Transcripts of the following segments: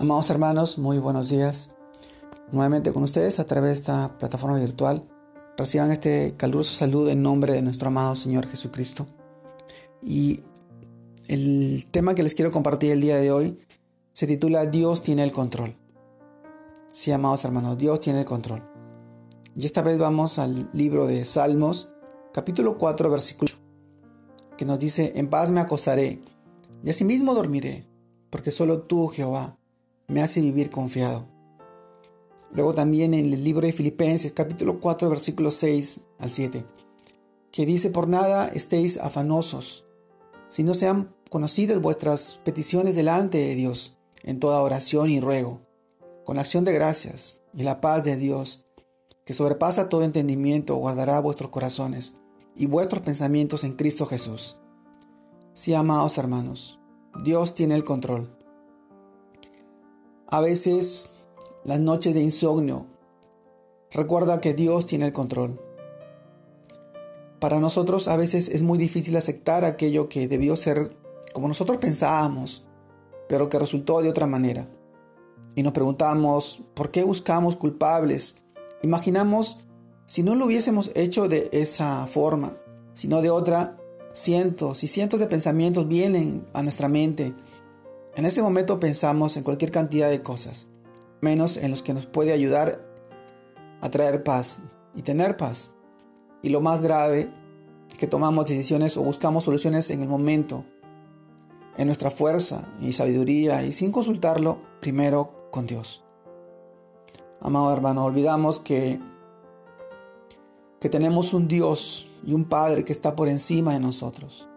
Amados hermanos, muy buenos días. Nuevamente con ustedes a través de esta plataforma virtual. Reciban este caluroso saludo en nombre de nuestro amado Señor Jesucristo. Y el tema que les quiero compartir el día de hoy se titula Dios tiene el control. Sí, amados hermanos, Dios tiene el control. Y esta vez vamos al libro de Salmos, capítulo 4, versículo 8, que nos dice, en paz me acostaré y asimismo dormiré, porque solo tú, Jehová, me hace vivir confiado. Luego también en el libro de Filipenses capítulo 4 versículos 6 al 7, que dice, por nada estéis afanosos, si no sean conocidas vuestras peticiones delante de Dios, en toda oración y ruego, con acción de gracias, y la paz de Dios, que sobrepasa todo entendimiento, guardará vuestros corazones y vuestros pensamientos en Cristo Jesús. Sí, amados hermanos, Dios tiene el control. A veces las noches de insomnio. Recuerda que Dios tiene el control. Para nosotros a veces es muy difícil aceptar aquello que debió ser como nosotros pensábamos, pero que resultó de otra manera. Y nos preguntamos, ¿por qué buscamos culpables? Imaginamos, si no lo hubiésemos hecho de esa forma, sino de otra, cientos y cientos de pensamientos vienen a nuestra mente en ese momento pensamos en cualquier cantidad de cosas, menos en los que nos puede ayudar a traer paz y tener paz. Y lo más grave, que tomamos decisiones o buscamos soluciones en el momento, en nuestra fuerza y sabiduría y sin consultarlo primero con Dios. Amado hermano, olvidamos que que tenemos un Dios y un Padre que está por encima de nosotros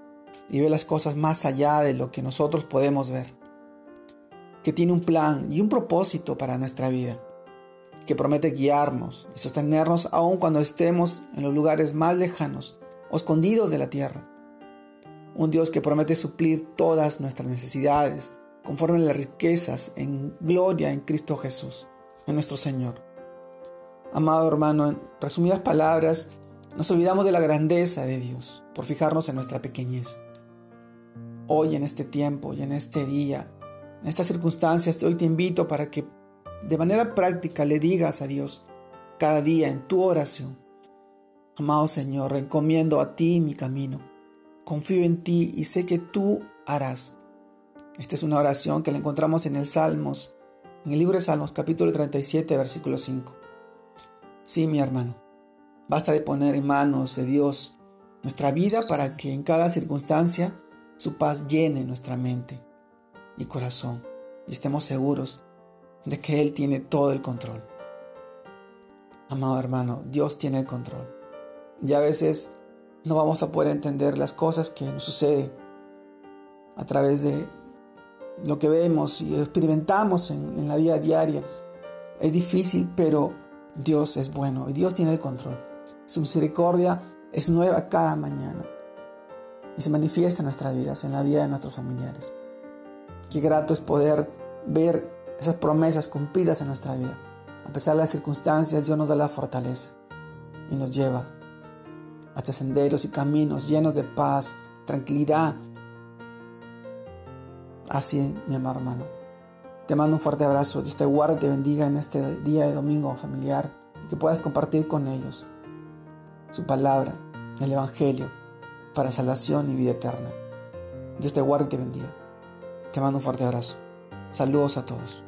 y ve las cosas más allá de lo que nosotros podemos ver que tiene un plan y un propósito para nuestra vida, que promete guiarnos y sostenernos aun cuando estemos en los lugares más lejanos o escondidos de la tierra. Un Dios que promete suplir todas nuestras necesidades conforme las riquezas en gloria en Cristo Jesús, en nuestro Señor. Amado hermano, en resumidas palabras, nos olvidamos de la grandeza de Dios por fijarnos en nuestra pequeñez. Hoy en este tiempo y en este día en estas circunstancias, hoy te invito para que de manera práctica le digas a Dios cada día en tu oración, amado Señor, encomiendo a ti mi camino, confío en ti y sé que tú harás. Esta es una oración que la encontramos en el Salmos, en el libro de Salmos capítulo 37, versículo 5. Sí, mi hermano, basta de poner en manos de Dios nuestra vida para que en cada circunstancia su paz llene nuestra mente y corazón y estemos seguros de que Él tiene todo el control. Amado hermano, Dios tiene el control. Y a veces no vamos a poder entender las cosas que nos suceden a través de lo que vemos y experimentamos en, en la vida diaria. Es difícil, pero Dios es bueno y Dios tiene el control. Su misericordia es nueva cada mañana y se manifiesta en nuestras vidas, en la vida de nuestros familiares. Qué grato es poder ver esas promesas cumplidas en nuestra vida. A pesar de las circunstancias, Dios nos da la fortaleza y nos lleva hasta senderos y caminos llenos de paz, tranquilidad. Así, mi amado hermano. Te mando un fuerte abrazo. Dios te guarde y te bendiga en este día de domingo familiar y que puedas compartir con ellos su palabra, el Evangelio, para salvación y vida eterna. Dios te guarde y te bendiga. Te mando un fuerte abrazo. Saludos a todos.